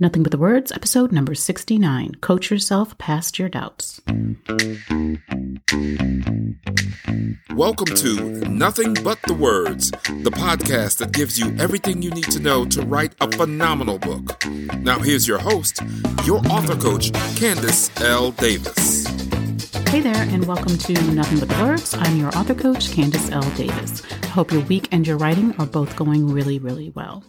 Nothing But the Words, episode number 69 Coach Yourself Past Your Doubts. Welcome to Nothing But the Words, the podcast that gives you everything you need to know to write a phenomenal book. Now, here's your host, your author coach, Candace L. Davis. Hey there, and welcome to Nothing But the Words. I'm your author coach, Candace L. Davis. I hope your week and your writing are both going really, really well.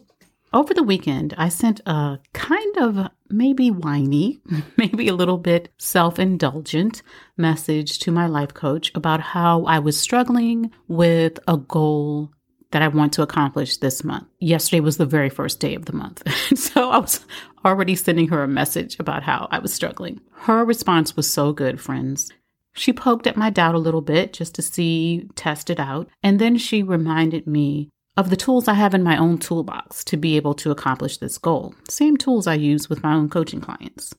Over the weekend, I sent a kind of maybe whiny, maybe a little bit self indulgent message to my life coach about how I was struggling with a goal that I want to accomplish this month. Yesterday was the very first day of the month. so I was already sending her a message about how I was struggling. Her response was so good, friends. She poked at my doubt a little bit just to see, test it out. And then she reminded me of the tools I have in my own toolbox to be able to accomplish this goal. Same tools I use with my own coaching clients.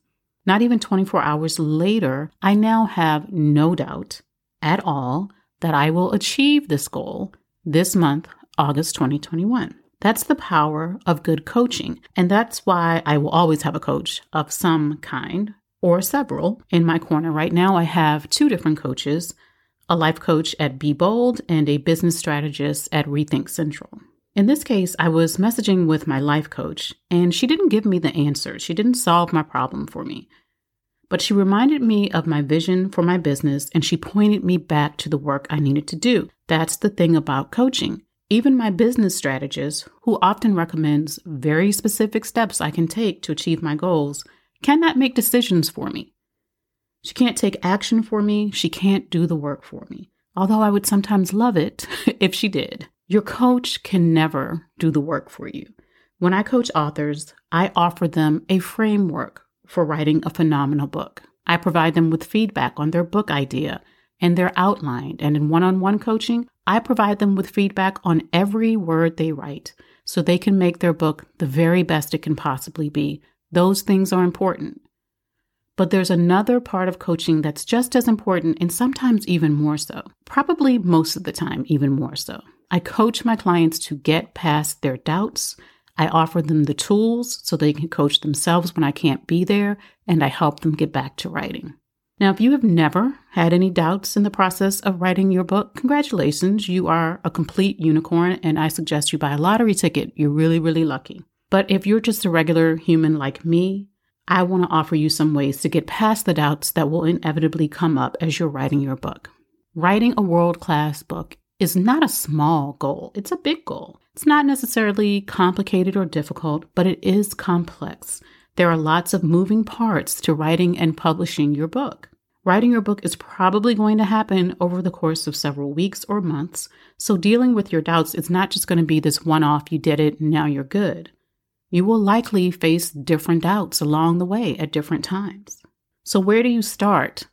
Not even 24 hours later, I now have no doubt at all that I will achieve this goal this month, August 2021. That's the power of good coaching. And that's why I will always have a coach of some kind or several in my corner. Right now, I have two different coaches a life coach at Be Bold, and a business strategist at Rethink Central. In this case, I was messaging with my life coach, and she didn't give me the answer. She didn't solve my problem for me. But she reminded me of my vision for my business, and she pointed me back to the work I needed to do. That's the thing about coaching. Even my business strategist, who often recommends very specific steps I can take to achieve my goals, cannot make decisions for me. She can't take action for me. She can't do the work for me. Although I would sometimes love it if she did. Your coach can never do the work for you. When I coach authors, I offer them a framework for writing a phenomenal book. I provide them with feedback on their book idea and their outline. And in one on one coaching, I provide them with feedback on every word they write so they can make their book the very best it can possibly be. Those things are important. But there's another part of coaching that's just as important and sometimes even more so. Probably most of the time, even more so. I coach my clients to get past their doubts. I offer them the tools so they can coach themselves when I can't be there, and I help them get back to writing. Now, if you have never had any doubts in the process of writing your book, congratulations. You are a complete unicorn, and I suggest you buy a lottery ticket. You're really, really lucky. But if you're just a regular human like me, I want to offer you some ways to get past the doubts that will inevitably come up as you're writing your book. Writing a world class book is not a small goal, it's a big goal. It's not necessarily complicated or difficult, but it is complex. There are lots of moving parts to writing and publishing your book. Writing your book is probably going to happen over the course of several weeks or months, so dealing with your doubts is not just going to be this one off, you did it, now you're good you will likely face different doubts along the way at different times. So, where do you start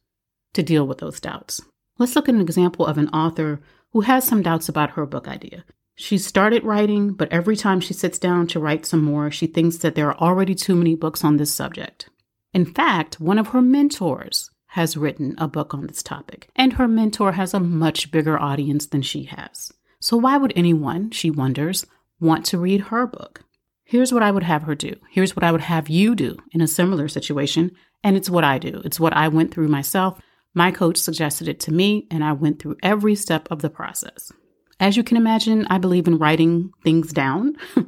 to deal with those doubts? Let's look at an example of an author who has some doubts about her book idea. She started writing, but every time she sits down to write some more, she thinks that there are already too many books on this subject. In fact, one of her mentors has written a book on this topic, and her mentor has a much bigger audience than she has. So, why would anyone, she wonders, want to read her book? Here's what I would have her do. Here's what I would have you do in a similar situation. And it's what I do. It's what I went through myself. My coach suggested it to me, and I went through every step of the process. As you can imagine, I believe in writing things down.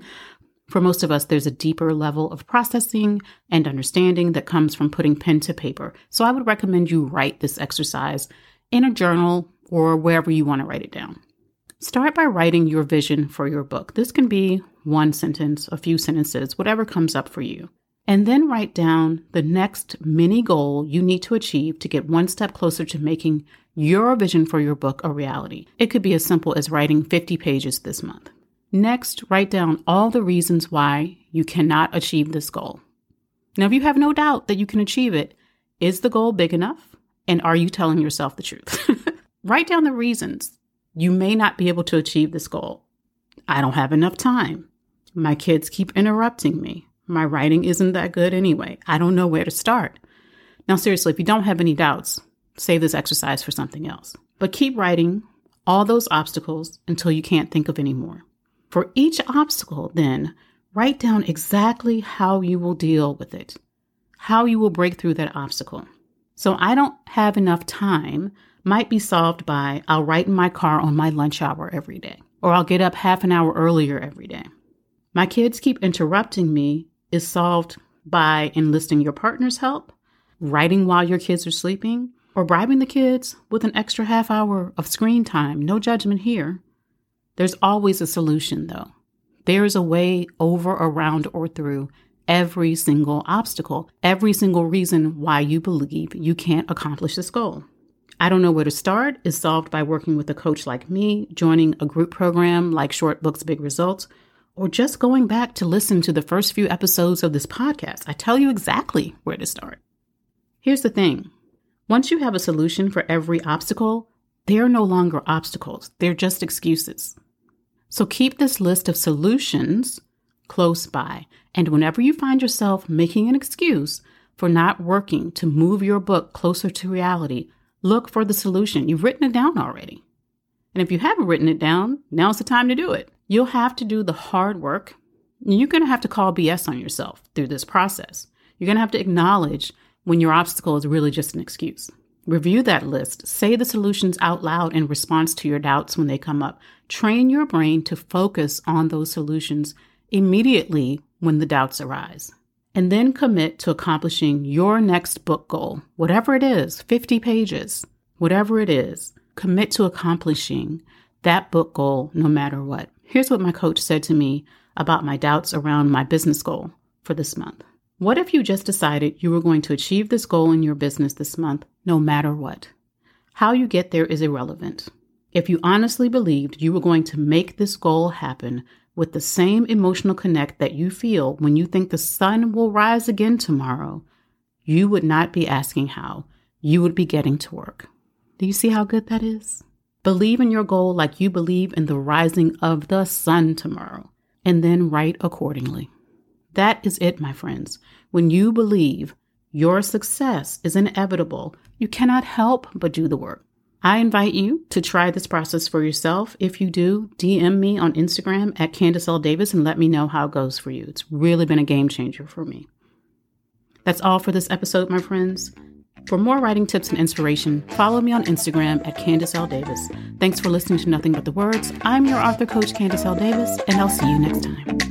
For most of us, there's a deeper level of processing and understanding that comes from putting pen to paper. So I would recommend you write this exercise in a journal or wherever you want to write it down. Start by writing your vision for your book. This can be one sentence, a few sentences, whatever comes up for you. And then write down the next mini goal you need to achieve to get one step closer to making your vision for your book a reality. It could be as simple as writing 50 pages this month. Next, write down all the reasons why you cannot achieve this goal. Now, if you have no doubt that you can achieve it, is the goal big enough? And are you telling yourself the truth? write down the reasons you may not be able to achieve this goal. I don't have enough time. My kids keep interrupting me. My writing isn't that good anyway. I don't know where to start. Now, seriously, if you don't have any doubts, save this exercise for something else. But keep writing all those obstacles until you can't think of any more. For each obstacle, then, Write down exactly how you will deal with it, how you will break through that obstacle. So I don't have enough time might be solved by I'll write in my car on my lunch hour every day, or I'll get up half an hour earlier every day. My kids keep interrupting me is solved by enlisting your partner's help, writing while your kids are sleeping, or bribing the kids with an extra half hour of screen time. No judgment here. There's always a solution, though. There is a way over, around, or through every single obstacle, every single reason why you believe you can't accomplish this goal. I don't know where to start is solved by working with a coach like me, joining a group program like Short Books, Big Results, or just going back to listen to the first few episodes of this podcast. I tell you exactly where to start. Here's the thing once you have a solution for every obstacle, they're no longer obstacles, they're just excuses. So keep this list of solutions close by. And whenever you find yourself making an excuse for not working to move your book closer to reality, look for the solution. You've written it down already. And if you haven't written it down, now's the time to do it. You'll have to do the hard work. You're going to have to call BS on yourself through this process. You're going to have to acknowledge when your obstacle is really just an excuse. Review that list. Say the solutions out loud in response to your doubts when they come up. Train your brain to focus on those solutions immediately when the doubts arise. And then commit to accomplishing your next book goal, whatever it is 50 pages, whatever it is. Commit to accomplishing that book goal no matter what. Here's what my coach said to me about my doubts around my business goal for this month. What if you just decided you were going to achieve this goal in your business this month, no matter what? How you get there is irrelevant. If you honestly believed you were going to make this goal happen with the same emotional connect that you feel when you think the sun will rise again tomorrow, you would not be asking how. You would be getting to work. Do you see how good that is? Believe in your goal like you believe in the rising of the sun tomorrow, and then write accordingly. That is it, my friends. When you believe your success is inevitable, you cannot help but do the work. I invite you to try this process for yourself. If you do, DM me on Instagram at Candace L. Davis and let me know how it goes for you. It's really been a game changer for me. That's all for this episode, my friends. For more writing tips and inspiration, follow me on Instagram at Candace L. Davis. Thanks for listening to Nothing But the Words. I'm your author coach, Candace L. Davis, and I'll see you next time.